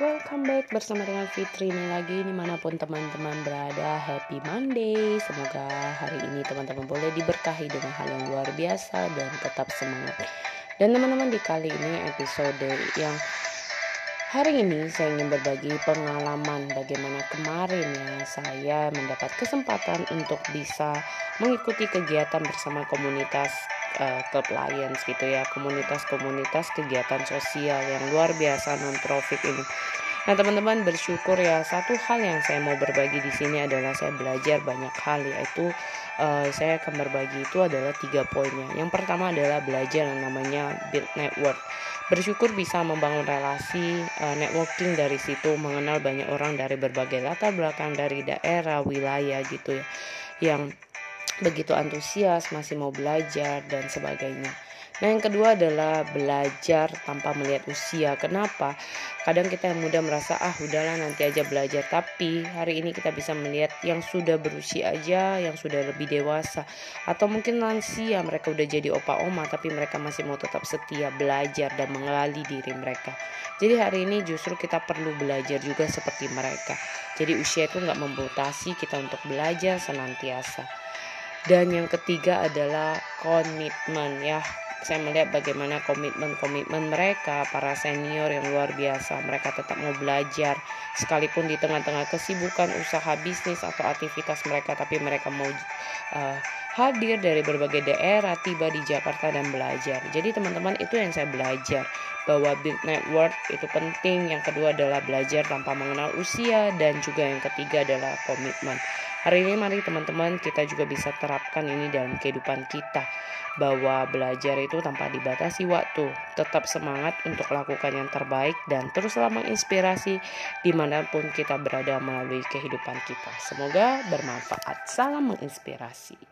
welcome back bersama dengan Fitri ini lagi di mana pun teman-teman berada. Happy Monday. Semoga hari ini teman-teman boleh diberkahi dengan hal yang luar biasa dan tetap semangat. Dan teman-teman di kali ini episode yang Hari ini saya ingin berbagi pengalaman bagaimana kemarin ya saya mendapat kesempatan untuk bisa mengikuti kegiatan bersama komunitas uh, Club Lions gitu ya komunitas-komunitas kegiatan sosial yang luar biasa non profit ini. Nah teman-teman bersyukur ya satu hal yang saya mau berbagi di sini adalah saya belajar banyak hal yaitu uh, saya akan berbagi itu adalah tiga poinnya. Yang pertama adalah belajar yang namanya build network. Bersyukur bisa membangun relasi uh, networking dari situ, mengenal banyak orang dari berbagai latar belakang dari daerah, wilayah gitu ya, yang begitu antusias, masih mau belajar dan sebagainya. Nah, yang kedua adalah belajar tanpa melihat usia. Kenapa? Kadang kita yang muda merasa ah udahlah nanti aja belajar, tapi hari ini kita bisa melihat yang sudah berusia aja, yang sudah lebih dewasa atau mungkin lansia mereka udah jadi opa oma tapi mereka masih mau tetap setia belajar dan mengenali diri mereka. Jadi hari ini justru kita perlu belajar juga seperti mereka. Jadi usia itu nggak membatasi kita untuk belajar senantiasa. Dan yang ketiga adalah komitmen ya. Saya melihat bagaimana komitmen-komitmen mereka, para senior yang luar biasa. Mereka tetap mau belajar sekalipun di tengah-tengah kesibukan usaha bisnis atau aktivitas mereka, tapi mereka mau uh, hadir dari berbagai daerah, tiba di Jakarta dan belajar. Jadi teman-teman itu yang saya belajar bahwa build network itu penting. Yang kedua adalah belajar tanpa mengenal usia dan juga yang ketiga adalah komitmen. Hari ini mari teman-teman kita juga bisa terapkan ini dalam kehidupan kita bahwa belajar itu tanpa dibatasi waktu. Tetap semangat untuk lakukan yang terbaik dan teruslah menginspirasi di mana pun kita berada melalui kehidupan kita. Semoga bermanfaat. Salam menginspirasi.